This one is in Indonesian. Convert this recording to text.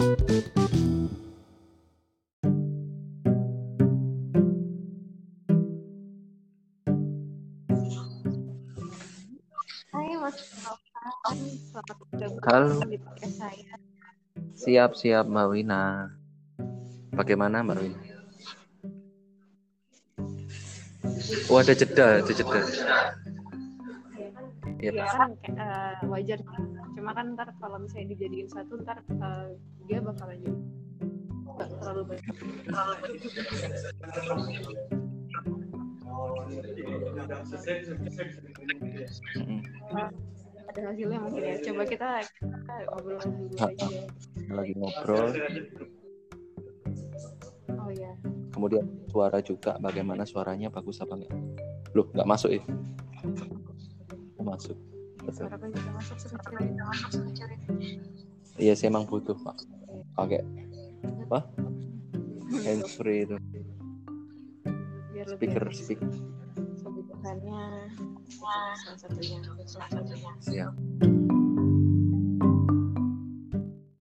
Hai Mas Taufan, selamat bergabung Halo. di podcast saya. Siap, siap Mbak Wina. Bagaimana Mbak Wina? Oh ada jeda, ada jeda. Iya, Ya kan eh, wajar cuma kan ntar kalau misalnya dijadiin satu ntar eh, dia bakalan jadi nggak terlalu banyak ada hasilnya mungkin ya coba kita, kita ngobrol dulu aja Lagi ngobrol. oh ya Kemudian suara juga, bagaimana suaranya bagus apa enggak? Loh, nggak masuk ya? Masuk. Betul. suara masuk sekecil Iya sih emang butuh Pak. Pakai apa? Hands free itu. biar Speaker, speaker. kebutuhannya salah satunya salah satunya Siap.